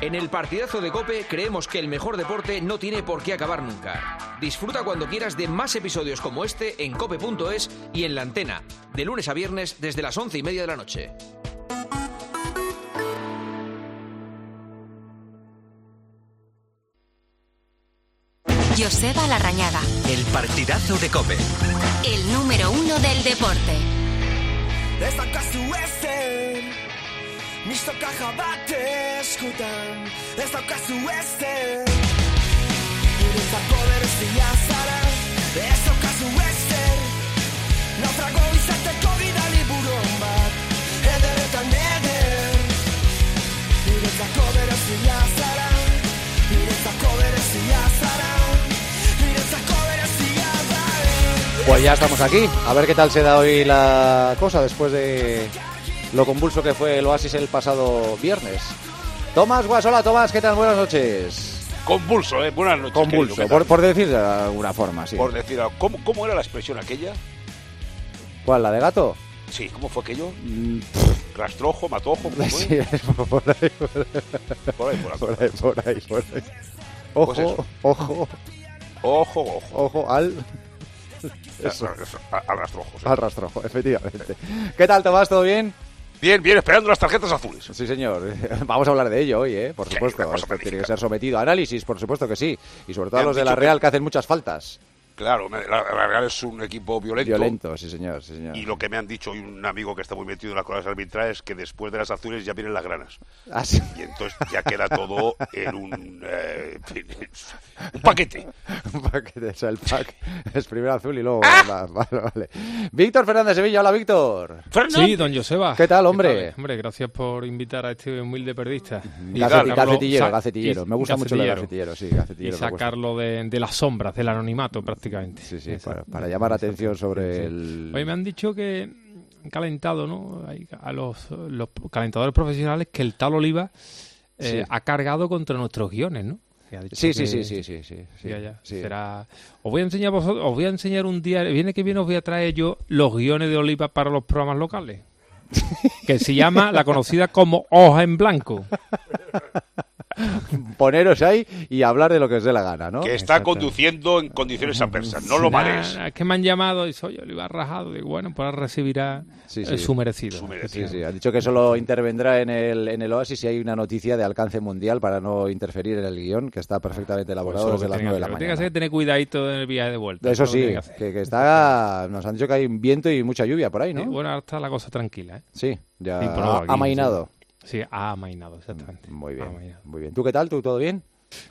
En el partidazo de Cope creemos que el mejor deporte no tiene por qué acabar nunca. Disfruta cuando quieras de más episodios como este en cope.es y en la antena, de lunes a viernes desde las once y media de la noche. Joseba Larrañaga, El partidazo de Cope. el número uno del deporte. Mistoka jabate eskutan Ez daukazu ezen Niretzako berezia zara Ez daukazu ezen Naufrago izateko bidali buron bat Eder. Eta neder Niretzako berezia zara Niretzako berezia zara Niretzako berezia zara. Pues ya estamos aquí. A ver qué tal se da hoy la cosa después de lo convulso que fue el Oasis el pasado viernes. Tomás Guasola, Tomás, ¿qué tal? Buenas noches. Convulso, ¿eh? Buenas noches. Convulso, querido, ¿qué por, por decir de alguna forma, sí. Por decir. ¿Cómo, ¿Cómo era la expresión aquella? ¿Cuál, la de gato? Sí, ¿cómo fue aquello? Mm, ¿Rastrojo, matojo? ¿Cómo? Sí, es por ahí, por ahí, Por ahí, por ahí. por ahí, por ahí, por ahí. Ojo, Pues eso. ojo, Ojo, ojo. ojo al, Eso. A- a- Al rastrojo. sí. al rastrojo, efectivamente. ¿Qué tal, Tomás? ¿Todo bien? Bien, bien, esperando las tarjetas azules. Sí, señor. Vamos a hablar de ello hoy, ¿eh? Por Sí, supuesto. Esto tiene que ser sometido a análisis, por supuesto que sí. Y sobre todo a los de la dicho que- Real que hacen muchas faltas. Claro, la, la Real es un equipo violento. Violento, sí, señor, sí, señor. Y lo que me han dicho y un amigo que está muy metido en las cosas arbitrales es que después de las azules ya vienen las granas. Ah, sí. Y entonces ya queda todo en un, eh, un paquete. Un paquete, o sea, el pack es primero azul y luego... ¡Ah! la- vale, vale. Víctor Fernández Sevilla, hola Víctor. Sí, don Joseba. ¿Qué tal, hombre? Hombre, gracias por invitar a este humilde periodista. Y sacarlo- gacetillero, gacetillero. y- Me gusta mucho de gacetillero. sí, Y gacetillero. gusta. sacarlo de, de las sombras, del anonimato prácticamente. Sí, sí, Exacto. para, para llamar la atención sobre el... Oye, me han dicho que han calentado, ¿no? Hay A los, los calentadores profesionales que el tal Oliva eh, Sí. ha cargado contra nuestros guiones, ¿no? Sí, sí, que- sí, sí, sí, sí, sí, Sí, ya, ya. sí. Será... Os voy a enseñar vosotros, os voy a enseñar un día, viene que viene os voy a traer yo los guiones de Oliva para los programas locales. que se llama la conocida como hoja en blanco. Poneros ahí y hablar de lo que os dé la gana, ¿no? Que está Exacto. conduciendo en condiciones adversas. No lo Nah, marees. Es que me han llamado y soy Oliva rajado. Digo, bueno, pues recibirá Sí, eh, sí. su merecido. Su merecido. Sí, sí, ha dicho que solo intervendrá en el, en el Oasis si hay una noticia de alcance mundial para no interferir en el guion, que está perfectamente elaborado Eso es desde las que 9 de la tenía que hacer. Tiene que mañana. tener cuidadito en el viaje de vuelta. Eso sí, que hacer. que, que está... Nos han dicho que hay viento y mucha lluvia por ahí, ¿no? Sí, bueno, ahora está la cosa tranquila, ¿eh? Sí, ya ha amainado. Sí, ha amainado, exactamente. Muy Ha bien, amainado. muy bien. ¿Tú qué tal? ¿Tú todo bien?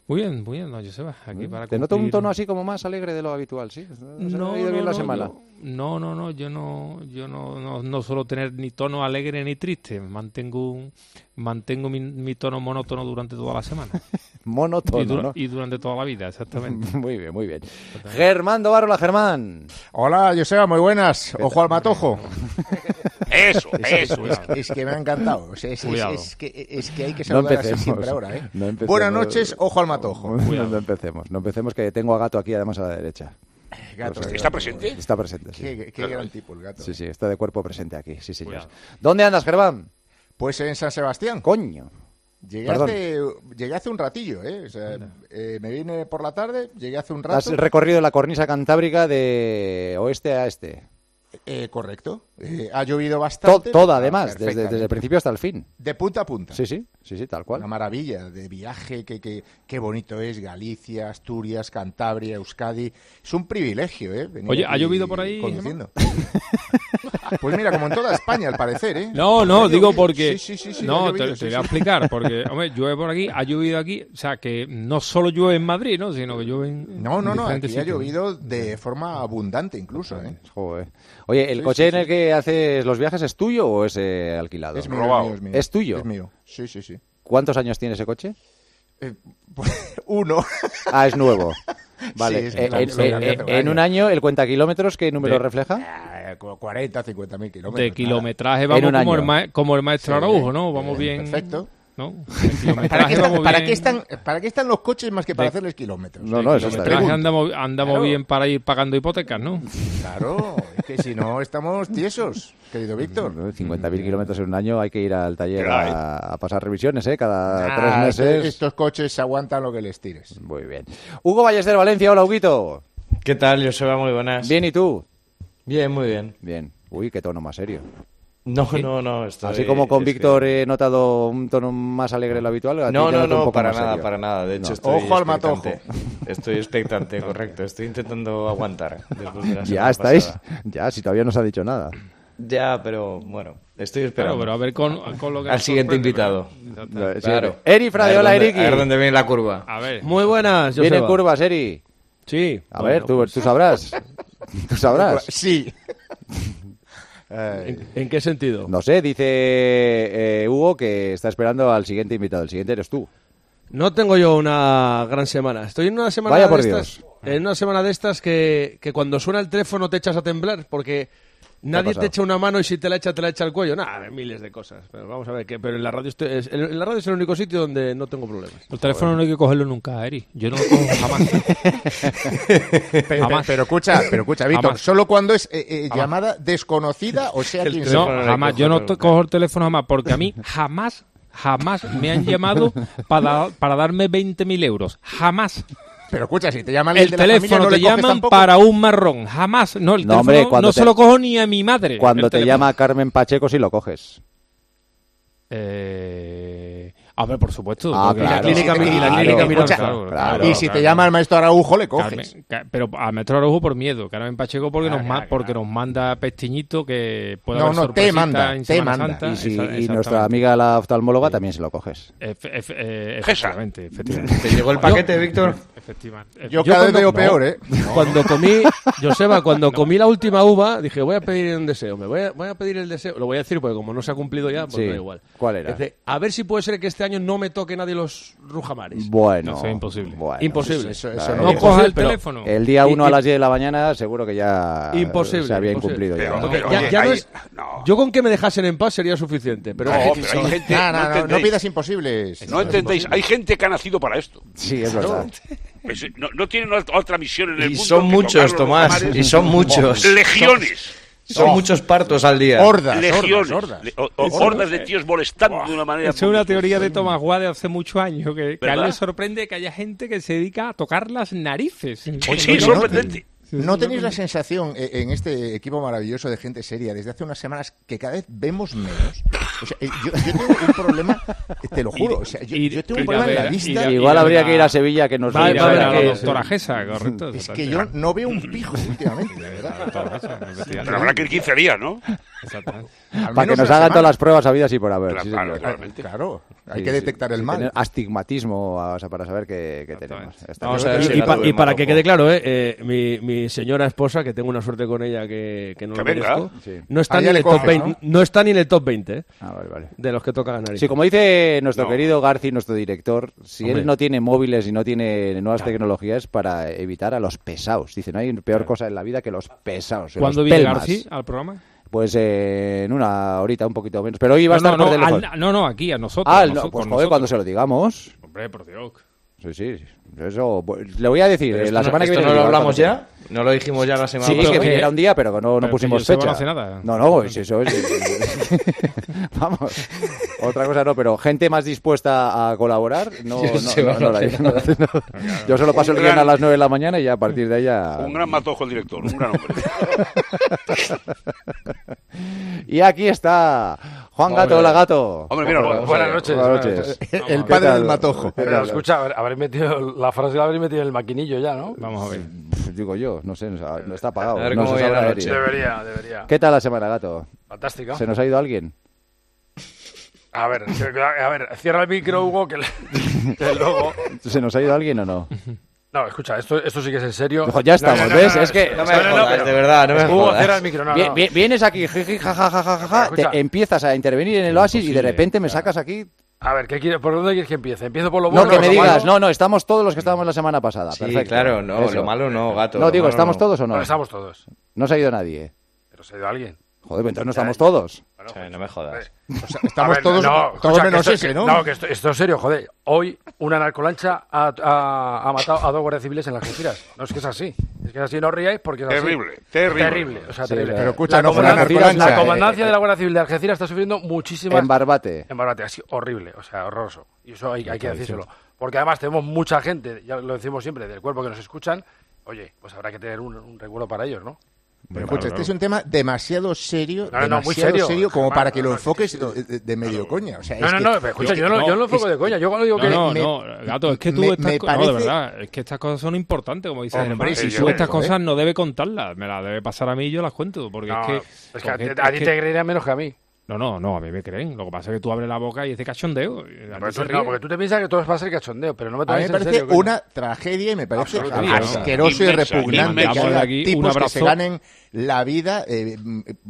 Muy bien, muy bien, don Joseba. Aquí para Te noto un cumplir- tono así como más alegre de lo habitual, ¿sí? ¿Se No, ha ido bien no, la no, semana? yo- no, no, no, yo no, yo no, no, no suelo tener ni tono alegre ni triste. Mantengo un, mantengo mi, mi tono monótono durante toda la semana y, Monótono, ¿no? y durante toda la vida, exactamente. Muy bien, muy bien. Germán Dovarola, Germán. Hola, Joseba, muy buenas. Ojo al matojo. Eso, eso. Es, es que me ha encantado. O sea, es, es- Cuidado. es que, es que hay que No saludar así empecemos. siempre ahora, ¿eh? No. Buenas noches, ojo al matojo. No empecemos, no empecemos que tengo a Gato aquí además a la derecha. Gato, ¿Está presente? Está presente, sí. Qué, qué gran tipo el gato. Sí, sí, está de cuerpo presente aquí, sí, señor. Cuidado. ¿Dónde andas, Germán? Pues en San Sebastián. Coño. Llegué hace, llegué hace un ratillo, ¿eh? O sea, eh, me vine por la tarde, llegué hace un Has rato. recorrido la cornisa cantábrica de oeste a este. Eh, correcto. Eh, ha llovido To- bastante. toda, Ah, además, desde, desde el principio hasta el fin. De punta a punta. Sí, sí, sí, sí, tal cual. Una maravilla de viaje, que, que- qué bonito es Galicia, Asturias, Cantabria, Euskadi. Es un privilegio, ¿eh? venir Oye, ¿ha llovido por ahí, Conduciendo. pues mira, como en toda España, al parecer, ¿eh? No, no, Ha digo porque... Sí, sí, sí, sí, ha no, te, voy a explicar, porque, hombre, llueve por aquí, ha llovido aquí, o sea, que no solo llueve en Madrid, ¿no? Sino que llueve en No, no, no, aquí ha sitios. llovido de forma abundante incluso, ¿eh? Joder. Oye, ¿el Sí, coche sí, en el que haces los viajes es tuyo o es eh, alquilado? Es mío, Robado. es mío, es mío. ¿Es tuyo? Es mío, sí, sí, sí. ¿Cuántos años tiene ese coche? Eh, pues, uno. Ah, es nuevo. Vale. Sí, es Eh, nuevo, en, eh, un en un año, ¿el cuenta kilómetros qué número De- refleja? Eh, cu- 40, 50 mil kilómetros. De kilometraje vamos como el, ma- como el maestro Sí, Araujo, ¿no? eh, Vamos bien. Perfecto. ¿no? ¿Para qué, están, vamos para qué están- ¿Para qué están los coches más que para De- hacerles kilómetros? No, no, eso está bien. andamos, andamos Claro. bien para ir pagando hipotecas, ¿no? Claro, es que si no estamos tiesos, querido Víctor. 50.000 kilómetros en un año hay que ir al taller a, a pasar revisiones, ¿eh? Cada Ah, tres meses. Estos coches se aguantan lo que les tires. Muy bien. Hugo Ballester Valencia, hola, Huguito. ¿Qué tal, Joseba? Muy buenas. Bien, ¿y tú? Bien, muy bien. Bien. Uy, qué tono más serio. No, no, no. Estoy, Así como con que- Víctor he notado un tono más alegre de lo habitual. a No, no, no, para nada, serio. para nada. De hecho, No. estoy Ojo al matojo. expectante. Estoy expectante, correcto. Estoy intentando aguantar. después de la Ya estáis. pasada. Ya, si todavía no se ha dicho nada. Ya, pero bueno, estoy esperando. pero a ver con, con lo que Al siguiente invitado. pero- Claro. Eri ver hola, Eriki. A ver dónde viene la curva. A ver. Muy buenas, Vienen Joseba. curvas, Eri. Sí. A Bueno, ver, tú, pues, tú sabrás. Tú sabrás. Sí. ¿en, en qué sentido? No sé, dice eh, Hugo que está esperando al siguiente invitado. El siguiente eres tú. No tengo yo una gran semana. Estoy en una semana Vaya de por estas. En una semana de estas que, que cuando suena el teléfono te echas a temblar porque nadie te echa una mano y si te la echa, te la echa al cuello. Nada, miles de cosas. Pero vamos a ver, que, pero en la radio estoy- es, en la radio es el único sitio donde no tengo problemas. El teléfono no hay que cogerlo nunca, Eri. Yo no lo cojo jamás. Pe- pe- Jamás. pero escucha, pero escucha, Víctor, solo cuando es eh, eh, llamada desconocida, o sea, quien. No, jamás. que Yo no cojo el teléfono jamás, porque a mí jamás, jamás me han llamado para, para darme 20.000 euros. Jamás. Pero escucha, si te llaman el, El de la familia, teléfono no te llaman tampoco. para un marrón. Jamás. No, el No, teléfono hombre, cuando no te- se lo cojo ni a mi madre. Cuando te teléfono. llama Carmen Pacheco, sí lo coges. Eh... A ver, por supuesto. Ah, Y la clínica, y la clínica Miranda. claro, claro. y si te llama el maestro Araujo, le coges. Carmen- pero a Metro Araujo por miedo, Carmen Pacheco porque, Ah, nos, ma- porque nos manda pestiñito que puede No, haber no, te manda, en te manda. Santa. Y, si- Esa- y nuestra amiga la oftalmóloga también se lo coges. Efe- efe- eh, efectivamente, efectivamente. ¿Te llegó el paquete, Víctor? efectivamente. Yo Yo cada vez veo no. peor, ¿eh? Cuando comí, Joseba, cuando comí la última uva, dije, voy a pedir un deseo. Me voy a, voy a pedir el deseo. Lo voy a decir porque como no se ha cumplido ya, pues da igual. ¿Cuál era? Dice, a ver si puede ser que este año no me toque nadie los rujamares. Bueno. No, eso es imposible. bueno. Imposible. Eso, eso Claro. no. No coja el teléfono. El día Y- 1 a y- las 10 de la mañana seguro que ya Imposible, se había imposible. incumplido ya. Pero, ¿no? pero, Ya- oye, ya no hay- es- no. Yo con que me dejasen en paz sería suficiente. Pero No, es que- pero hay gente, No, no, no no, no entendéis. pidas imposibles. No entendéis, hay gente que ha nacido para esto. Sí, es verdad. Pues, no, no tienen otra- misión en el Y mundo. son que muchos, Tomás. Y son muchos. Legiones. Son muchos partos al día. Hordas, Legiones. hordas, hordas. Le- o- o- hordas de tíos molestando de una manera. Es una teoría de Tomás Guá de hace muchos años, que, que a él le sorprende que haya gente que se dedica a tocar las narices. Pues sí, Oye, ¿no? sorprendente. ¿No tenéis la sensación eh, en este equipo maravilloso de gente seria desde hace unas semanas que cada vez vemos menos? O sea, eh, yo, yo tengo un problema, eh, te lo juro, o sea, yo, tengo un problema en la vista. Igual habría que ir a Sevilla que nos Va, ir va a ver a que- la doctora Gesa, correcto. Es que yo no veo un pijo últimamente, de verdad. Pero habrá que ir 15 días, ¿no? Para que nos hagan todas las pruebas habidas y por haber. Sí, claro. Claro, hay Sí, que sí. detectar el mal. tener astigmatismo o sea, para saber qué, qué tenemos. Vamos a ver Y, pa- para que quede claro, eh, eh, mi, mi señora esposa, que tengo una suerte con ella que, que no Que lo venga. merezco, Sí. no, está ni en el top coges, 20, ¿no? está ni en el top 20 eh, Ah, vale, vale. de los que tocan a nariz. Sí, como dice nuestro No. querido Garci, nuestro director, si Hombre. él no tiene móviles y no tiene nuevas tecnologías para evitar a los pesados. Dice, no hay peor cosa en la vida que los pesados. ¿Cuándo los viene. García al programa? Pues eh, en una horita, un poquito menos. Pero hoy va a estar no, por no, teléfono. al- no, no, aquí, a nosotros. Ah, a no, nosotros, pues joder, cuando nosotros. se lo digamos. Hombre, por Dios. Sí, sí. Eso, pues, le voy a decir, Pero eh, esto la no- semana que ¿Esto viene. no lo hablamos ya? ¿No lo dijimos ya la semana Sí, pasada? que que- viniera un día, pero no, no pusimos fecha. no hace nada. No, no, pues eso es. Vamos. Otra cosa no, pero gente más dispuesta a colaborar, no, no, no, no no la. Yo solo paso el guion a las 9 de la mañana y ya a partir de ahí ya. Un gran matojo el director, un gran hombre. Y aquí está Juan Gato, Hombre. hola Gato. Hombre, mira, Buenas noches. Buenas noches. El ¿Qué padre del matojo. Escucha, haber metido la frase la habréis metido en el maquinillo ya, ¿no? Vamos a ver. Pff, Digo yo, no sé, no, no está apagado. A ver no cómo se la noche. Debería, debería. ¿Qué tal la semana, Gato? Fantástico. ¿Se nos ha ido alguien? A ver, a ver, cierra el micro, Hugo, que, el- que luego... ¿Se nos ha ido alguien o no? No, escucha, esto, esto sí que es en serio. Ojo, ya estamos, No, no, no, ¿ves? no, Es que- No me no, no, jodas, de verdad, no me Hugo, jodas. el micro, no, Vi- no. vi- Vienes aquí, jiji, jaja, jaja, jaja, Escucha. te empiezas a intervenir en el oasis y de repente me sacas aquí. A ver, ¿qué quiere, ¿por dónde quieres que empiece? ¿Empiezo por lo No, bueno? que me digas, malo? no, no, estamos todos los que estábamos la semana pasada. Sí, Perfecto. claro, no, Eso. lo malo no, gato. No, digo, ¿estamos no. todos o no? Bueno, estamos todos. No se ha ido nadie. Pero se ha ido alguien. Joder, pues entonces no estamos todos. O sea, no me jodas. O sea, estamos ver, todos, no, todos que menos esto- ese, que- ¿no? No, que esto, esto es serio, joder. Hoy una narcolancha ha, ha- ha matado a dos guardias civiles en las Algeciras. No es que es así. Es que es así, no os riáis porque es así. Terrible, terrible. Terrible, o sea, Sí, terrible. pero escucha, la no fue una comandancia, narcolancha, la comandancia eh, de la Guardia Civil de Algeciras está sufriendo muchísimas... En Barbate. En Barbate, así, horrible, o sea, horroroso. Y eso hay, hay que decírselo. Porque además tenemos mucha gente, ya lo decimos siempre, del cuerpo que nos escuchan. Oye, pues habrá que tener un, un recuerdo para ellos, ¿no? Pero escucha, este es un tema demasiado serio, No, no, no, muy demasiado serio. como Germán, para que no, lo enfoques es que- de, medio coña. O sea, No, es no, que- no, pero escucha, yo no, yo no lo enfoco es- de coña. Yo cuando digo que... No, me- no, gato, es que tú me- estas me. No, de verdad, es que estas cosas son importantes, como dice Hombre, Si yo tú estas cosas no debe contarlas, me las debe pasar a mí y yo las cuento. Porque No, es que. es que a, ti- te creerían menos que a mí. No, no, no, a mí me creen. Lo que pasa es que tú abres la boca y es de cachondeo. Pero tú- no, porque tú te piensas que todo va a ser cachondeo, pero no me A mí me parece serio. una tragedia y me parece asqueroso y repugnante inmensa. que haya aquí un tipos que se ganen la vida eh,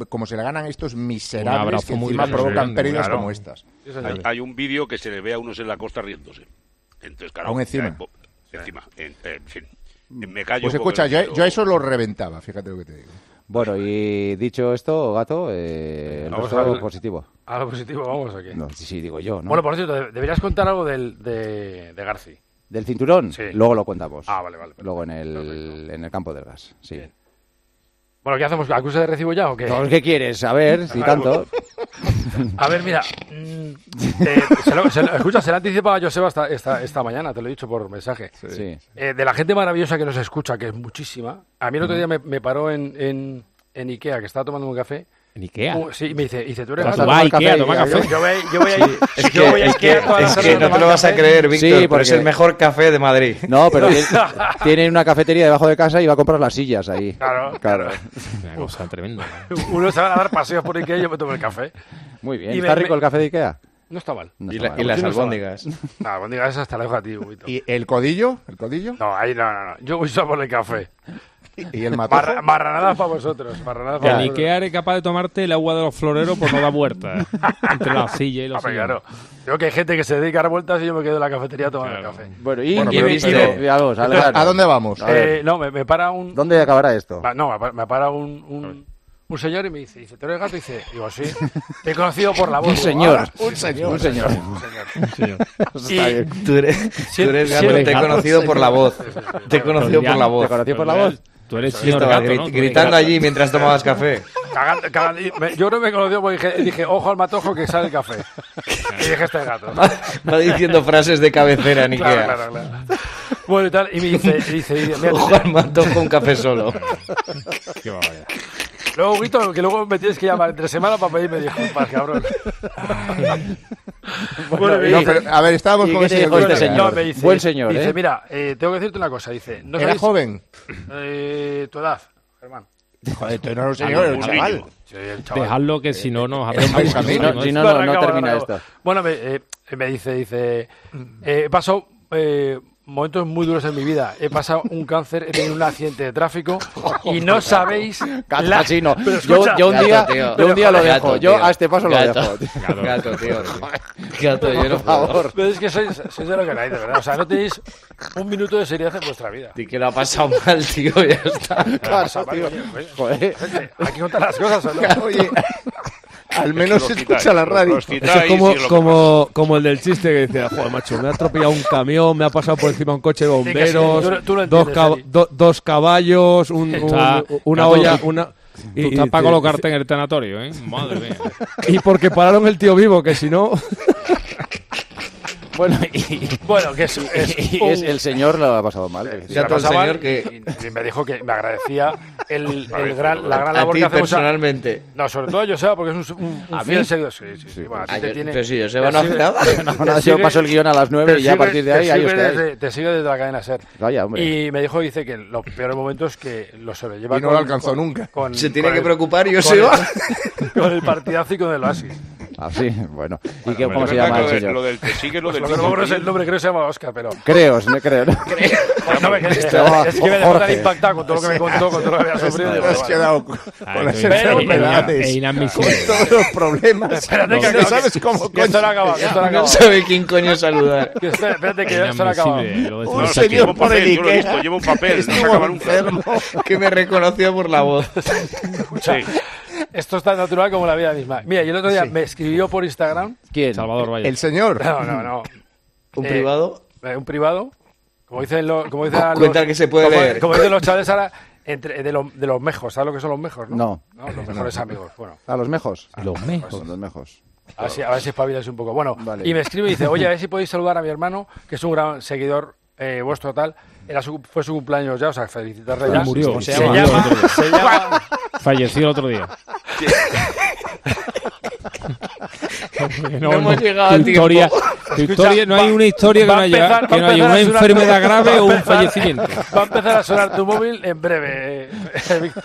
como se la ganan estos miserables que encima provocan pérdidas claro. como estas. Hay, hay un vídeo que se le ve a unos en la costa riéndose. Entonces, claro, Aún encima. eh, encima. En, en fin. Me callo. Pues escucha, yo, yo a eso lo reventaba, fíjate lo que te digo. Bueno, y dicho esto, gato, eh, el Vamos resto a positivo. A lo positivo, vamos aquí. No, sí, sí, digo yo, ¿no? Bueno, por cierto, de- deberías contar algo del, de, de Garci. Del cinturón, Sí. luego lo contamos. Ah, vale, vale. Luego en el, en el campo del gas, sí. Bien. Bueno, ¿qué hacemos? ¿Acusa de recibo ya o qué? No, ¿Qué quieres? A ver, si tanto. A ver, mira. eh, se lo- se lo- escucha, se lo anticipaba Joseba esta, esta, esta mañana, te lo he dicho por mensaje. Sí. Eh, de la gente maravillosa que nos escucha, que es muchísima. A mí el otro día me, me paró en, en, en Ikea, que estaba tomando un café. En Ikea. Uh, sí, me dice, dice, tú eres Vas gato?". a tomar Va a Ikea, café, toma café. Yo, yo voy, yo voy a ir, Es yo voy a que, es que, Ikea las es que no te lo vas a café. creer, Víctor, Sí, pero es porque- el mejor café de Madrid. No, pero tiene, tiene una cafetería debajo de casa y va a comprar las sillas ahí. Claro, Claro. Una cosa tremenda. Uno se van a dar paseos por Ikea y yo me tomo el café. Muy bien. Y ¿Está me- rico me- el café de Ikea? No está mal. No Y, está la- mal. y las Sí, no estaba. albóndigas. Hasta la dejo a ti. ¿Y el codillo? ¿El codillo? No, ahí no, no, no. Yo voy solo por el café. ¿Y el matojo? Marra- marranadas para vosotros. Marranadas Que para vosotros. Ikea eres capaz de tomarte el agua de los floreros por no dar vueltas. Entre la silla y los sillones. claro. Digo que hay gente que se dedica a dar vueltas y yo me quedo en la cafetería tomando Claro. el café. Bueno, y, Bueno, y- pero- y- pero- y- vamos. ¿A dónde vamos? A Eh, no, me, me para un... ¿Dónde acabará esto? No, me para, me para un, un, un señor y me dice, dice, ¿tú eres gato? Y dice, digo, sí. Te he conocido por la voz. Un señor. "Ah, un señor. Un señor. Un señor. Y- bien. Tú eres, gato, te he conocido por la voz. Te he conocido por la ¿Te voz. conocí por la Pero voz? Tú eres señor gato, gri- ¿no? Gritando gato. allí mientras tomabas café. Cagando- cagando- yo no me conoció porque dije, dije, ojo al matojo que sale el café. Y dije, este es gato. Va diciendo frases de cabecera Ikea. Claro, claro, claro. Bueno, y tal, y me dice, y dice, y dice, mira, Ojo al mantojo, un café solo. Qué barbaridad. Luego, Guito, que luego me tienes que llamar entre semana para pedirme disculpas, cabrón. bueno, me No, pero, a ver, estábamos ¿Y con ese este señor? No, me dice, Buen señor, dice, ¿eh? mira, eh, tengo que decirte una cosa. Dice, no ¿Era sabéis joven? eh, tu edad, Germán. Joder, tú no eres un señor, era un chaval. Dejadlo que si no nos arreglamos. camino. Si no, si no, no, no termina esto. Bueno, me, eh, me dice, dice, eh, he pasado eh, momentos muy duros en mi vida. He pasado un cáncer, he tenido un accidente de tráfico y no sabéis Gato, la- Yo, un día, yo un día lo Gato, dejo. Yo a este paso lo dejo. tío. Gato, tío. Gato, yo no Por favor. Pero es que sois, sois de lo que hay, de verdad. O sea, no tenéis un minuto de seriedad en vuestra vida. Di que lo ha pasado mal, tío, ya está. Claro, tío. Joder. Gente, hay que contar las cosas, ¿o no? Oye, al menos Los escucha citáis, la radio. Eso es como, y como, como el del chiste que decía, joder, macho, me ha atropellado un camión, me ha pasado por encima un coche de Sí, sí, bomberos, tú lo- tú lo dos, cab- do- dos caballos, un- una Gato, olla, una... Tú estás para colocarte en el tanatorio, ¿eh? Madre mía. Y porque pararon el tío vivo, que si no... Bueno, y, Bueno, que es, es y un- es- el señor lo ha pasado mal. se Ya el señor que- y, y me dijo que me agradecía el, A el gran, la gran A labor ti que hacemos. a- personalmente. No, sobre todo a Joseba, porque es un, un, un ¿A fiel mí? seguidor. Sí, sí, sí. bueno, a ti Ah, te tiene- pero sí, Joseba no hace nada. No, no, yo paso el guion a las nueve te y ya a partir de ahí, ahí desde, te sigue desde la cadena SER. Vaya, hombre. Y me dijo, dice que los peores momentos que lo sobrelleva Y no lo alcanzó nunca. con- Se tiene con que el- preocupar, con Joseba. Con el partidazo y con el oasis. Ah, sí, bueno. ¿Y qué, Bueno, cómo es se llama que el lo de- señor? Lo del te sigue, lo del que no es el nombre, creo que se llama Oscar, pero... Creo, no creo. ¿no? Pues no me Este va- es que me dejó tan impactado con todo lo que me contó, con todo lo que había sufrido. Te has quedado con Ah, con las enfermedades, con todos los problemas. Espérate que, no sabes cómo que esto no acaba, que se esto no llama. No acaba. sabe quién coño saludar. Que Espérate que esto no acaba. Un señor por el papel, yo lo he Ikea. visto, lleva un papel, no se Estuvo acaba nunca. enfermo. Que me reconoció por la voz. Escucha, Sí. Esto es tan natural como la vida misma. Mira, y el otro día Sí. me escribió por Instagram. ¿Quién? Salvador Valle. El señor. No, no, no. ¿Un Eh, privado? eh, un privado. Como dicen los. Como dicen los- Cuenta que se puede como, leer. Como dicen los chavales ahora, entre, de, los, de los mejos. ¿Sabes lo que son los mejos? No. No. Los mejores amigos. Bueno. ¿A los mejos? Los mejos. Los mejos. A ver si, a ver si espabilas un poco. Bueno, Vale. y me escribe y dice, oye, a ver si podéis saludar a mi hermano, que es un gran seguidor eh, vuestro tal. Era su- fue su cumpleaños ya, o sea, felicitarle ya. Murió. Se, Se llama- se llama- Falleció el otro día. No hemos llegado tu a tiempo. historia, tu historia- no hay una historia que no haya, empezar- que no haya una enfermedad grave o un fallecimiento. Va a empezar a sonar tu móvil en breve. eh, Víctor.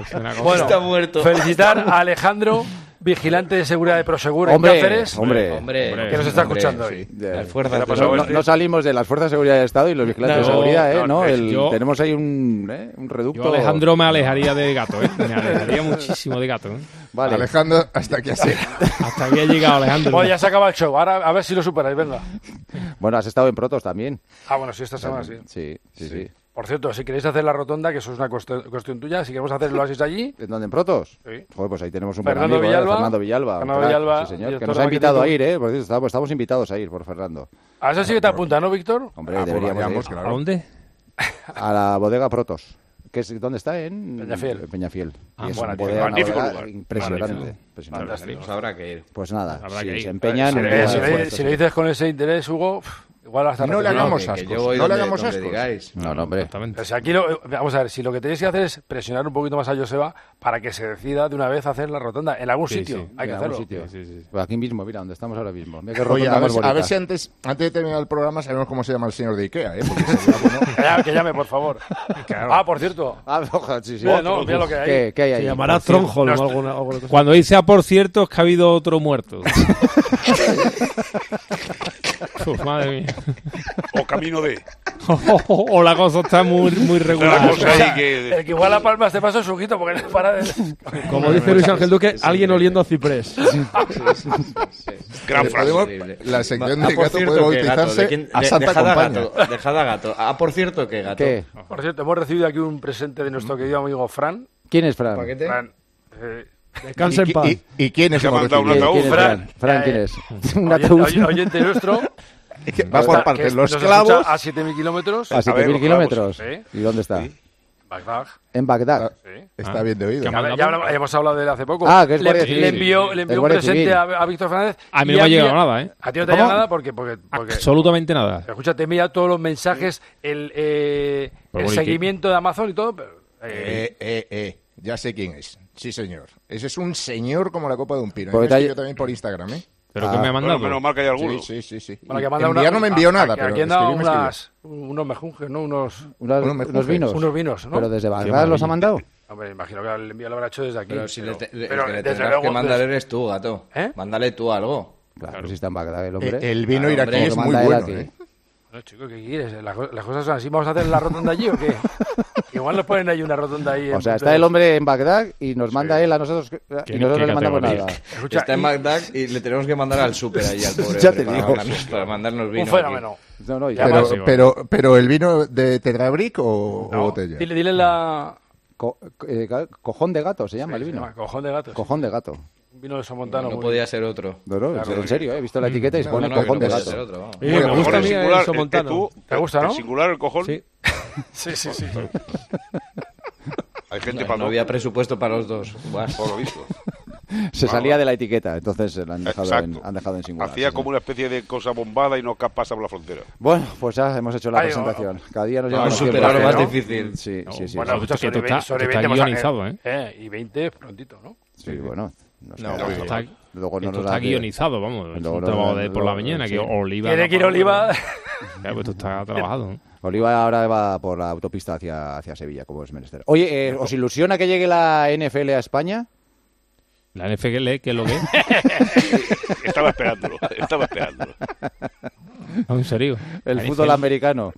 Es una cosa- bueno, Está muerto. felicitar a Alejandro, vigilante de seguridad de Prosegur en Hombre, Cáceres. hombre. Hombre, Que nos está hombre, escuchando sí. hoy. De- Las fuerzas ¿Qué ha de pasado No, salimos de las fuerzas de seguridad del Estado y los vigilantes No, de seguridad, ¿eh? no, ¿no? es- El- yo- tenemos ahí un, ¿eh? un reducto. Yo Alejandro me alejaría de gato, ¿eh? Me alejaría muchísimo de gato. ¿eh? Vale. Alejandro, hasta aquí así. Hasta aquí ha llegado Alejandro. Bueno, ya se acaba el show. Ahora a ver si lo superáis. Venga. Bueno, has estado en Protos también. Ah, bueno, sí, esta semana sí. Sí, sí, sí. Por cierto, si queréis hacer la rotonda, que eso es una cuestión, cuestión tuya, si queremos hacer el oasis allí, ¿En dónde? ¿En Protos? Sí. Joder, pues ahí tenemos un buen Fernando amigo, ¿eh? Villalba. Fernando Villalba. Fernando crack, Villalba, sí, señor, que nos ha invitado a ir, ¿eh? Por cierto, estamos, estamos invitados a ir por Fernando. a eso sí que te apunta, ¿no, Víctor? Hombre, Ah, pues deberíamos ir. claro. ¿A dónde? a la bodega Protos. Que es, ¿Dónde está? En Peñafiel. en Peñafiel. Ah, Y es buena bodega, Magnífico lugar. impresionante. Impresionante. Pues habrá que ir. Pues nada, Habrá si que ir. se empeñan... Si en le, que- si le- esfuerzos, si le sí. dices con ese interés, Hugo, pff, igual hasta No le hagamos voy no le hagamos digáis. No, no, hombre. Exactamente. O sea, aquí lo- vamos a ver, si lo que tenéis que hacer es presionar un poquito más a Joseba para que se decida de una vez hacer la rotonda. En algún Sí, sitio, sí, hay que En algún hacerlo. sitio. Sí, sí, sí. Pues aquí mismo, mira, donde estamos ahora mismo. Mira qué Oye, a ver, si- a bonita. ver si antes, antes de terminar el programa sabemos cómo se llama el señor de Ikea, ¿eh? Porque. Que llame, que llame, por favor. Ah, por cierto. Ah, ojo, sí, sí. Mira, no, mira lo que hay. ¿Qué, qué hay ahí? Se llamará Tronholm o alguna cosa. Cuando dice, ah, por cierto, es que ha habido otro muerto. Uf, madre mía. O camino de. o la cosa está muy, muy regular. cosa ahí que. El que igual la palma este paso es Suquito, porque no para de... Como dice Luis Ángel Duque, alguien oliendo a ciprés. Gran frase. la sección Ah, de gato puede bautizarse ¿de quién- a Santa a Compañía. dejad a gato. Ah, por cierto, que gato. ¿Qué? Por cierto, hemos recibido aquí un presente de nuestro querido amigo Fran. ¿Quién es Fran? ¿Paquete? Fran, eh, Descansa en ¿Y, paz. y, y quién es un es Fran. Fran? ¿quién Eh, es? Un ataúd oye- oyente nuestro. Va por partes. Los clavos. a 7.000 kilómetros. a ver, 7.000 los kilómetros. ¿eh? ¿Y dónde está? Bagdad. En Bagdad. Sí. Está bien de oído. ¿Qué Ya, ya hemos hablado de él hace poco. Ah, que es le, Civil. le envió, le envió un presente Civil. a, a Víctor Fernández. A mí no me ha mí- llegado nada, ¿eh? A ti no te ha llegado nada porque... porque, porque Absolutamente nada. Escucha, te envía todos los mensajes, el, eh, Pero el seguimiento de Amazon y todo. Pero, eh, Eh, eh, eh. Ya sé quién es. Sí, señor. Ese es un señor como la copa de un pino. Porque Me te escribió también por Instagram, ¿eh? ¿Pero Ah. que me ha Bueno, mandado? menos mal que hay alguno. Sí, sí, sí. sí. Bueno, que manda una- no me envió a- nada, a- pero Aquí han dado escribirme escribió. unas, unos mejunjes, ¿no? Unos, Unos, Unos unos mejunjes. vinos. unos vinos, ¿no? Pero desde Bagdad los ha mandado. Hombre, imagino que el envío lo habrá hecho desde aquí. Pero si le, te- le- pero el que le desde tendrás luego, que mandar desde- eres tú, gato. ¿Eh? Mándale tú algo. Claro, si está en Bagdad el hombre. Eh, el vino Claro, iraquí hombre, es muy manda él bueno, aquí. ¿eh? Bueno, chico, ¿qué quieres? Las, co- las cosas son así. ¿Vamos a hacer la rotonda allí o qué? Igual nos ponen ahí una rotonda ahí. O sea, está el hombre en Bagdad y nos manda él a nosotros y ¿Qué- nosotros no le mandamos nada. Escucha, Está en y- Bagdad y le tenemos que mandar al súper ahí al pobre Ya hombre te para, digo. mandarnos, para mandarnos vino. Un fenómeno. No, no, y Ya Pero, pero, pero el vino de Tetrabric o, o No, botella. Dile, dile la... co- eh, cojón de gato se llama el Se vino. llama Cojón de gatos. Cojón de gato. Vino de. Somontano. No muy podía bien. ser otro. No, no, Claro. en serio, he visto la etiqueta y No, pone no, cojón no de gato. otro. Sí, Bueno, me el gusta el singular, el- Somontano. tú- ¿Te gusta, el no? singular, el cojón. Sí. Sí, sí, sí. Hay gente No, para no había presupuesto para los dos. Por lo visto. Se salía de la etiqueta, entonces eh, la han dejado, en, han dejado en singular. Hacía sí, sí. como una especie de cosa bombada y no pasa por la frontera. Bueno, pues ya hemos hecho la Ay, presentación. Cada día nos No, llevamos superar lo más ¿no? difícil. Sí, No, sí, sí. Bueno, sí. escucha, que sobre tú estás- 20, sobre tú estás 20 hemos- guionizado, ¿eh? eh, Y 20 prontito, ¿no? Sí, bueno. No, queda- sí. Está, Luego no esto está guionizado, vamos. Es un no- trabajo de por la mañana, sí. que Oliva... Tiene no que ir Oliva. Ya, pues esto está trabajado. ¿no? Oliva ahora va por la autopista hacia, hacia Sevilla, como es menester. Oye, eh, ¿os ilusiona que llegue la NFL a España? La NFL, ¿qué es lo que es? Estaba esperándolo, estaba esperándolo. No, en serio. El fútbol NFL. americano.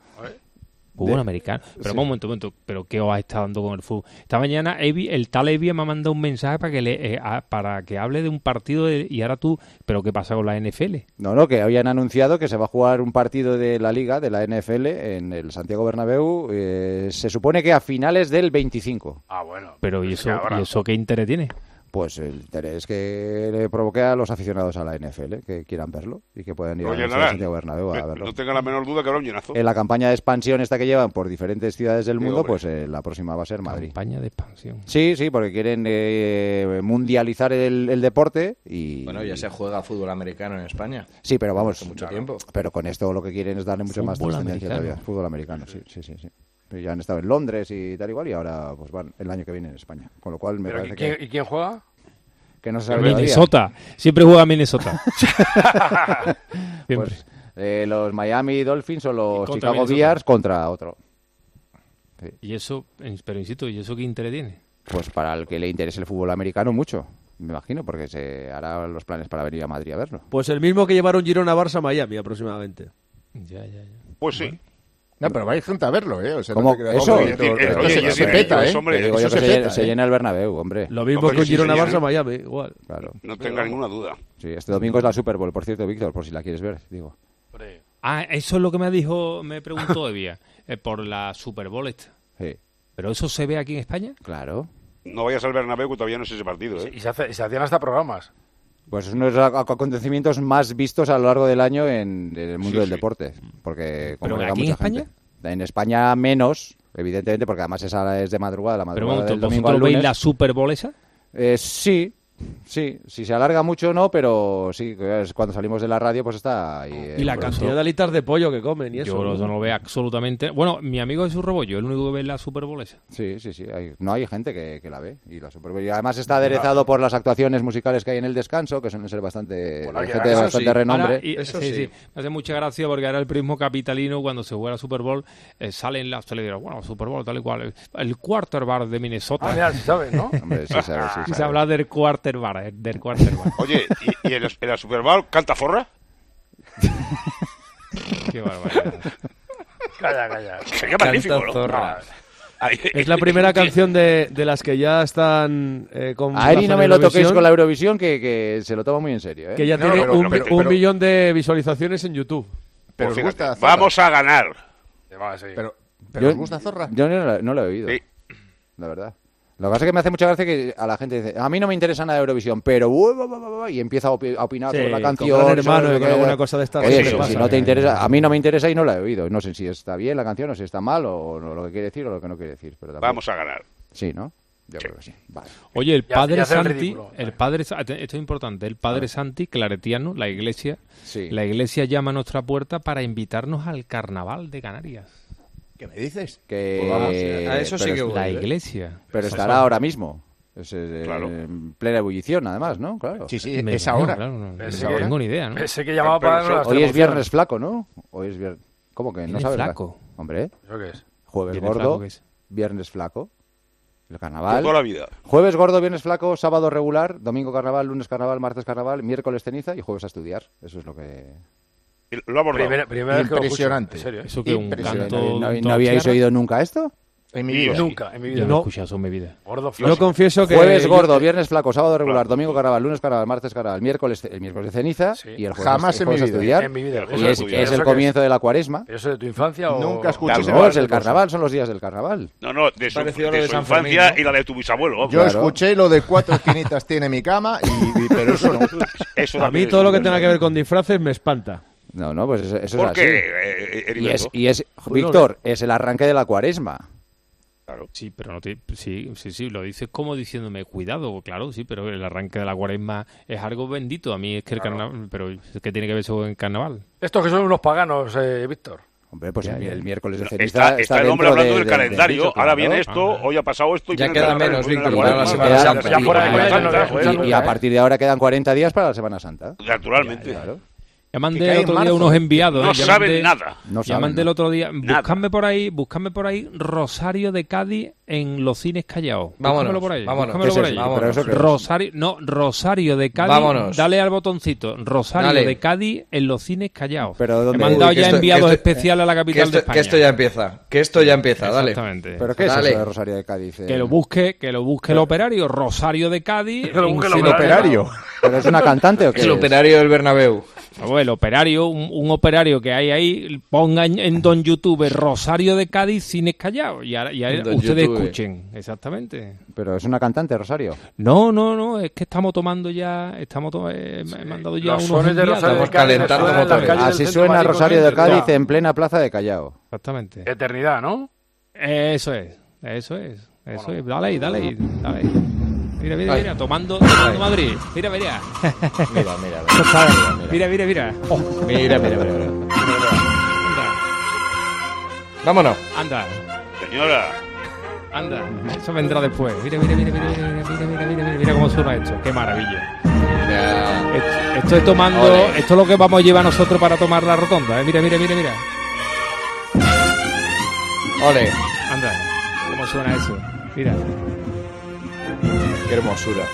Fútbol americano. Pero un momento, un momento. ¿Pero qué os ha estado dando con el fútbol? Esta mañana Evi- el tal Evi me ha mandado un mensaje para que le eh, a- para que hable de un partido de- y ahora tú... ¿Pero qué pasa con la NFL? No, no, que habían anunciado que se va a jugar un partido de la Liga, de la NFL, en el Santiago Bernabéu. eh, se supone que a finales del 25. Ah, bueno. Pero ¿y Es eso, ¿y eso qué interés tiene? Pues el interés que le provoque a los aficionados a la NFL, que quieran verlo y que puedan ir a nada, Santiago Bernabéu a verlo. no tenga la menor duda que habrá un llenazo. En la campaña de expansión esta que llevan por diferentes ciudades del mundo, pues eh, la próxima va a ser Madrid. Campaña de expansión. Sí, sí, porque quieren eh, mundializar el, el deporte y... Bueno, ya se juega fútbol americano en España. Sí, pero vamos, Hace mucho tiempo. Pero con esto lo que quieren es darle mucho más trascendencia todavía. Fútbol americano, sí, sí, sí, sí. Ya han estado en Londres y tal igual y ahora pues van el año que viene en España. Con lo cual me parece ¿y, quién, que, y quién juega? que no se sabe todavía. Minnesota. Siempre juega Minnesota. Siempre. Pues, eh, los Miami Dolphins o los contra Chicago Minnesota. Bears contra otro. Y eso, pero insisto, ¿y eso qué interés tiene? Pues para el que le interese el fútbol americano mucho, me imagino, porque se hará los planes para venir a Madrid a verlo. Pues el mismo que llevaron Girona Barça a Miami aproximadamente. Ya, ya, ya. Pues sí. No, pero vais gente a verlo, ¿eh? O sea, no ¿Cómo? te creas Eso, que Oye, esto- oye, esto oye, se- peta, ¿eh? hombre, Eso que se se, peta, se ¿eh? llena el Bernabéu, hombre. Lo mismo Hombre, con sí, Girona. Barça Miami, igual. Claro. No tenga ninguna duda. Sí, este domingo es la Super Bowl, por cierto, Víctor, por si la quieres ver, digo. Ah, eso es lo que me dijo, me preguntó Evia, eh, por la Super Bowl esta. Sí, ¿Pero eso se ve aquí en España? claro. No vayas al Bernabéu que todavía no es ese partido, ¿eh? Y se, hace- y se hacían hasta programas. Pues es uno de los ac- acontecimientos más vistos a lo largo del año en, en el mundo Sí, del sí. deporte. Porque ¿Pero aquí en mucha España? gente. En España menos, evidentemente, porque además esa es de madrugada, la Pero madrugada momento, del domingo al ¿vosotros veis lunes. la Super Bowl esa? Eh, sí, sí. Si se alarga mucho no, pero sí, es cuando salimos de la radio pues está ahí. eh, Y la por cantidad de alitas de pollo que comen y eso. Yo ¿no? no lo veo absolutamente... Bueno, mi amigo Jesús Rebollo, el único que ve la Super Bowl esa. Sí, sí, sí. hay- no hay gente que, que la ve. Y, la Super Bowl. Y además está aderezado por las actuaciones musicales que hay en el descanso, que suelen ser bastante, Bueno, gente de bastante sí. renombre. Ahora, y- Eso sí, sí. sí. Me hace mucha gracia porque ahora el prismo capitalino, cuando se juega la Super Bowl, eh, sale en la televisión, bueno, Super Bowl, tal y cual. El quarterback de Minnesota. Ah, mira, si sabes, ¿no? Hombre, sí, sabe, sí, Y se habla del quarterback, eh, del quarterback. Oye, ¿y, y en, la, en la Super Bowl canta forra? Qué barbaridad. Calla, calla. Sería magnífico, Canta ¿no? zorra. Ahí- Es la primera canción de, de las que ya están eh, con A Eri no me lo toquéis con la Eurovisión, que, que se lo toma muy en serio. ¿eh? Que ya No, tiene pero- un, pero- un pero- millón de visualizaciones en YouTube. Pero Pues os fíjate, gusta Zorra. Vamos a ganar. Pero, pero Yo- os gusta Zorra. Yo no, la- no lo he oído, Sí. la verdad. Lo que pasa es que me hace mucha gracia que a la gente dice, a mí no me interesa nada de Eurovisión, pero uh, y empieza a opi- a opinar Sí, sobre la con canción. Gran Hermano sobre y con alguna cosa de estas, Oye, siempre si- pasa. si no te interesa, a mí no me interesa y no la he oído. No sé si está bien la canción o si está mal o no- lo que quiere decir o lo que no quiere decir. Pero tampoco- Vamos a ganar. Sí, ¿no? Yo creo que sí. Vale. Oye, el padre ya Santi, ridículo. el padre, esto es importante, el padre Santi, claretiano, la iglesia, Sí. la iglesia llama a nuestra puerta para invitarnos al carnaval de Canarias. ¿Qué me dices? Que, Pues vamos, a eso sí que voy. La ¿eh? iglesia. Pero estará ahora mismo. Es, eh, Claro. En plena ebullición, además, ¿no? Claro. Sí, sí, Me- es ahora. claro, no, Es no que- tengo ni idea, ¿no? Ese que llamaba para Hoy es viernes flaco, ¿no? Hoy es viernes. ¿Cómo que no ¿Viernes sabes? flaco? Hombre, ¿Eso qué es? jueves ¿Viernes gordo, flaco qué es? viernes flaco, el carnaval. toda la vida. Jueves gordo, viernes flaco, sábado regular, domingo carnaval, lunes carnaval, martes carnaval, miércoles ceniza y jueves a estudiar. Eso es lo que... Lo ha abordado. Primera, primera vez que lo escucho. Impresionante. En serio, ¿eh? Eso que un Impresionante. canto... ¿No, no habíais tierra. oído nunca esto? En mi vida. sí. Nunca, en mi vida. Yo no, he escuchado eso en mi vida. Gordo Yo flaco. confieso que... Jueves yo- gordo, viernes flaco, sábado regular, domingo carnaval, lunes carnaval, martes carnaval, miércoles, el miércoles de ceniza Sí. y el jueves, Jamás el en mi jueves a vida. estudiar. En mi vida. Y es, es el ¿Eso qué comienzo de la cuaresma. ¿Pero eso de tu infancia o...? Nunca escuché Claro, No, es de el carnaval, son los días del carnaval. No, no, de su, de de su San infancia Fermín, ¿no? y la de tu bisabuelo. Yo Claro. escuché lo de cuatro esquinitas tiene mi cama, y, y- pero eso no. Eso A mí todo lo que tenga que ver con disfraces me espanta. No, no, pues eso, eso ¿Por es así. qué, eh, Y es, y es Víctor, es el arranque de la cuaresma. Claro. Sí, pero no te, sí, sí, sí, lo dices como diciéndome cuidado, claro, sí, pero el arranque de la cuaresma es algo bendito. A mí es que el carnaval, pero es que tiene que ver eso en carnaval. Estos que son unos paganos, eh, Víctor. Hombre, pues Ya, el, ya. el miércoles de No, ceniza Está, está el hombre hablando de- del de- calendario. dicho, Ahora claro. viene esto, Ah. hoy ha pasado esto. y Ya queda menos, Víctor, la para Semana Santa. Ya de no Y, a ¿eh? partir de ahora quedan 40 días para la Semana Santa. Naturalmente. Claro. Ya mandé el otro día unos enviados. No ¿eh? Saben mandé- nada. No ya saben, mandé el otro día. Nada. Buscadme por ahí, buscadme por ahí Rosario de Cádiz en los cines callados. Vámonos, Búscamelo por ahí. vámonos. búscamelo ¿Qué por ahí. es? Rosario, no, Rosario de Cádiz. Vámonos. Dale al botoncito. Rosario Dale. de Cádiz en los cines callados. Pero He ¿dónde- mandado Uy, que ya esto- enviados esto- especiales a la capital esto, de España. que esto ya empieza. Que esto ya empieza, dale. Exactamente. ¿Pero qué es Dale. eso de Rosario de Cádiz? eh? Que lo busque, que lo busque el operario, Rosario de Cádiz. Que lo en busque el operario. ¿Pero es una cantante o qué el operario del Bernabéu. El operario, un, un operario que hay ahí, ponga en, en Don YouTube Rosario de Cádiz Cines Callao y, ahora- y ahora ustedes YouTube. escuchen, exactamente. Pero es una cantante, Rosario. No, no, no, es que estamos tomando ya, estamos to- eh, mandado ya Los unos sones de. Rosario de Cádiz Así suena Rosario de Cádiz ya. en plena plaza de Callao. Exactamente. Eternidad, ¿no? Eso es, eso es, eso es. Dale ahí, dale ahí, dale ahí. Mira, mira, Ay. mira, tomando, tomando Madrid. Mira, mira. Mira, mira, mira, mira, mira, mira. Oh, Mira, mira, mira. mira. Vámonos. Anda, Señora, anda. Eso vendrá después. Mira, mira, mira, mira, mira, mira, mira, mira, mira, mira, mira cómo suena esto. Qué maravilla. Esto, esto es tomando, Ole. esto es lo que vamos a llevar nosotros para tomar la rotonda. ¿eh? Mira, mira, mira, mira. Ole. Anda, cómo suena eso. Mira. Qué hermosura.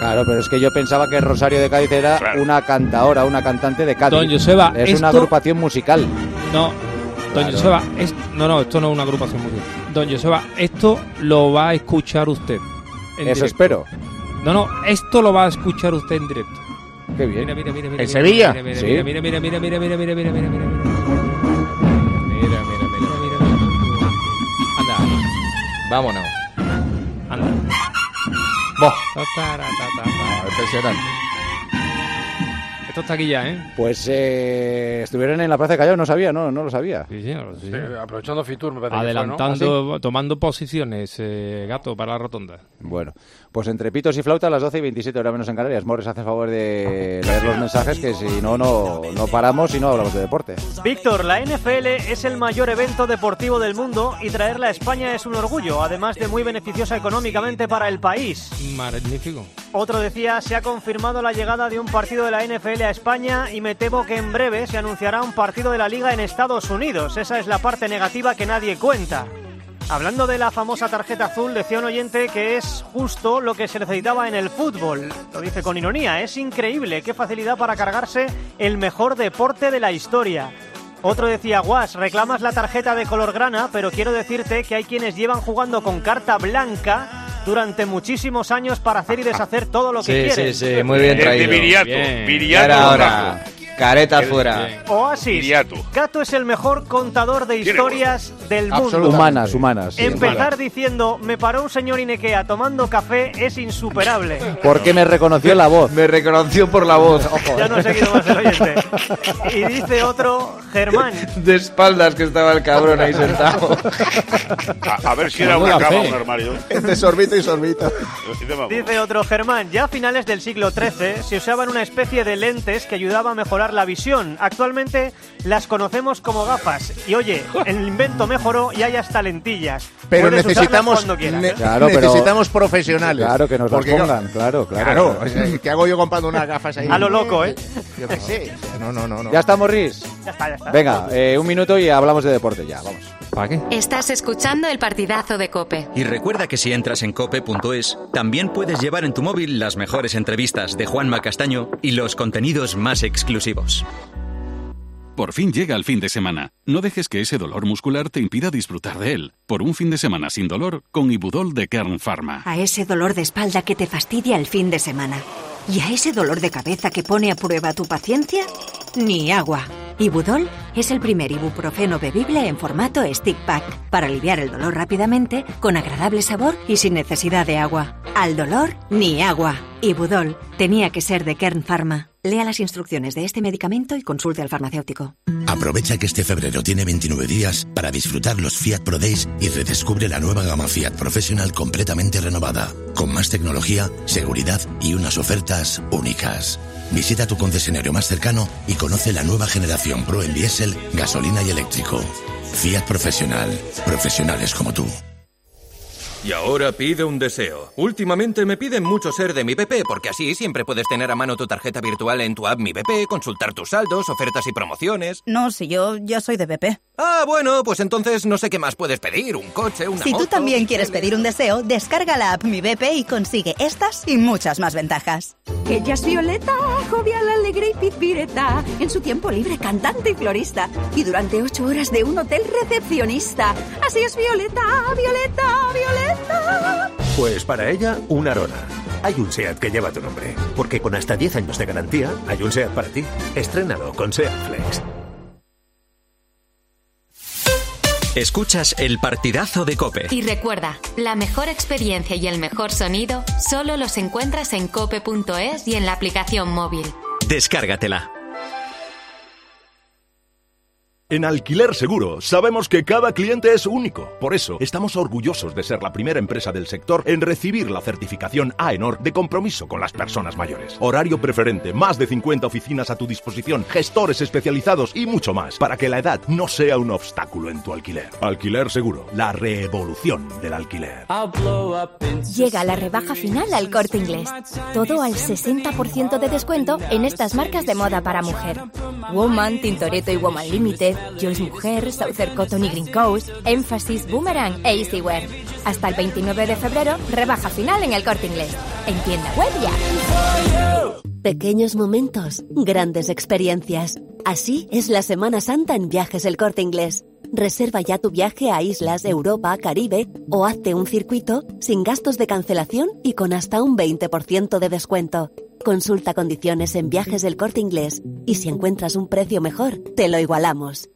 Claro, pero es que yo pensaba que Rosario de Cádiz era una cantaora, una cantante de Cádiz. Don Joseba, es una agrupación musical. No, Don Claro. Joseba, es- no, no, esto no es una agrupación musical. Don Joseba, esto lo va a escuchar usted. en Eso directo. espero. No, no, esto lo va a escuchar usted en directo. Qué bien. Mira, mira, mira, mira. ¿En mira, Sevilla? Mira, mira, Sí. mira, mira, mira, mira, mira, mira, mira, mira, mira, mira. Mira, mira, mira. Anda, Vámonos. Ta. Impresionante. Esto está aquí ya, ¿eh? Pues eh, estuvieron en la plaza de Callao, no sabía, no, no lo sabía. Sí, señor, sí, Sí, señor. aprovechando Fitur, me parece que fue, Adelantando, tomando posiciones, eh, gato, para la rotonda. Bueno, pues entre pitos y flautas, las 12 y 27 horas menos en Canarias. Morris, hace favor de leer los mensajes, que si no, no, no paramos y no hablamos de deporte. Víctor, la NFL es el mayor evento deportivo del mundo y traerla a España es un orgullo, además de muy beneficiosa económicamente para el país. Magnífico. Otro decía, se ha confirmado la llegada de un partido de la NFL a España y me temo que en breve se anunciará un partido de la liga en Estados Unidos. Esa es la parte negativa que nadie cuenta. Hablando de la famosa tarjeta azul, decía un oyente que es justo lo que se necesitaba en el fútbol. Lo dice con ironía, es increíble, qué facilidad para cargarse el mejor deporte de la historia. Otro decía, Guas, reclamas la tarjeta de color grana, pero quiero decirte que hay quienes llevan jugando con carta blanca durante muchísimos años para hacer y deshacer todo lo que Sí, quieren. sí, sí, muy bien El de traído. Viriato, Bien. Viriato ahora, Careta fuera. Oasis. Viriato. Gato es el mejor contador de historias del mundo. Humanas, humanas. sí. Empezar diciendo, me paró un señor Inequea tomando café es insuperable. Porque me reconoció la voz. Me reconoció por la voz. Ya no he seguido más el oyente. Y dice otro, Germán. De espaldas que estaba el cabrón ahí sentado. A, a ver si era una cama o un armario. Entre sorbito y sorbito. Dice otro Germán, ya a finales del siglo XIII se usaban una especie de lentes que ayudaba a mejorar la visión. Actualmente las conocemos como gafas. Y oye, el invento mejoró y hay hasta lentillas. Pero Puedes necesitamos, cuando quieras. ne- Claro, pero- necesitamos profesionales. Claro, que nos las claro, pongan, claro, claro. Claro, claro. o sea, ¿qué hago yo comprando unas gafas ahí? A lo loco, ¿eh? Yo qué sé. No, no, no. no. ¿Ya está, Morris? Ya está, ya está. Venga, eh, un minuto y hablamos de deporte ya, vamos. ¿Para qué? Estás escuchando el partidazo de Cope. Y recuerda que si entras en cope.es, también puedes llevar en tu móvil las mejores entrevistas de Juanma Castaño y los contenidos más exclusivos. Por fin llega el fin de semana. No dejes que ese dolor muscular te impida disfrutar de él. Por un fin de semana sin dolor, con Ibudol de Kern Pharma. A ese dolor de espalda que te fastidia el fin de semana. ¿Y a ese dolor de cabeza que pone a prueba tu paciencia? Ni agua. Ibudol es el primer ibuprofeno bebible en formato stick pack para aliviar el dolor rápidamente, con agradable sabor y sin necesidad de agua. Al dolor, ni agua. Ibudol tenía que ser de Kern Pharma. Lea las instrucciones de este medicamento y consulte al farmacéutico. Aprovecha que este febrero tiene 29 días para disfrutar los Fiat Pro Days y redescubre la nueva gama Fiat Professional completamente renovada, con más tecnología, seguridad y unas ofertas únicas. Visita tu concesionario más cercano y conoce la nueva generación Pro en diésel, gasolina y eléctrico. Fiat Professional. Profesionales como tú. Y ahora pide un deseo. Últimamente me piden mucho ser de mi BP, porque así siempre puedes tener a mano tu tarjeta virtual en tu app Mi BP, consultar tus saldos, ofertas y promociones. No, si yo ya soy de BP. Ah, bueno, pues entonces no sé qué más puedes pedir. Un coche, una Si tú también quieres pedir un deseo, descarga la app Mi BP y consigue estas y muchas más ventajas. Ella es Violeta, jovial, alegre y pizpireta. En su tiempo libre, cantante y florista. Y durante ocho horas de un hotel recepcionista. Así es Violeta, Violeta, Violeta. Pues para ella, una arona. hay un SEAT que lleva tu nombre. Porque con hasta 10 años de garantía, hay un SEAT para ti. Estrénalo con SEAT Flex. Escuchas el partidazo de Cope. Y recuerda, la mejor experiencia y el mejor sonido solo los encuentras en cope.es y en la aplicación móvil. Descárgatela. En Alquiler Seguro sabemos que cada cliente es único. Por eso estamos orgullosos de ser la primera empresa del sector en recibir la certificación AENOR de compromiso con las personas mayores. Horario preferente, más de 50 oficinas a tu disposición, gestores especializados y mucho más para que la edad no sea un obstáculo en tu alquiler. Alquiler Seguro, la revolución del alquiler. Llega la rebaja final al corte inglés. Todo al 60% de descuento en estas marcas de moda para mujer. Woman, Tintoretto y Woman Limited, Joyce Mujer, Southern Cotton y Green Coast, Emphasis, Boomerang e Easywear. Hasta el 29 de febrero, rebaja final en el corte inglés. En tienda web ya. Pequeños momentos, grandes experiencias. Así es la Semana Santa en Viajes El Corte Inglés. Reserva ya tu viaje a islas, Europa, Caribe o hazte un circuito sin gastos de cancelación y con hasta un 20% de descuento. Consulta condiciones en Viajes del Corte Inglés y si encuentras un precio mejor, te lo igualamos.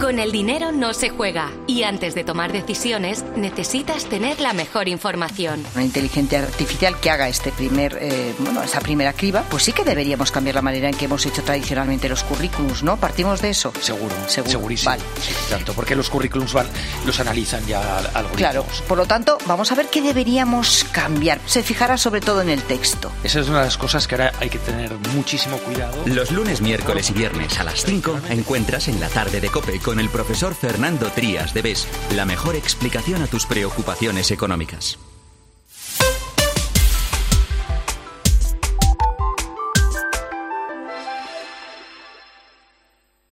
Con el dinero no se juega y antes de tomar decisiones necesitas tener la mejor información. Una inteligencia artificial que haga este primer, eh, bueno, esa primera criba, pues sí que deberíamos cambiar la manera en que hemos hecho tradicionalmente los currículums, ¿no? Partimos de eso. Seguro, Seguro. segurísimo. Vale. Sí, tanto porque los currículums van- los analizan ya al- algoritmos. Claro, por lo tanto, vamos a ver qué deberíamos cambiar. Se fijará sobre todo en el texto. Esa es una de las cosas que ahora hay que tener muchísimo cuidado. Los lunes, miércoles y viernes a las 5 encuentras en la tarde de Cope con el profesor Fernando Trías de BES la mejor explicación a tus preocupaciones económicas.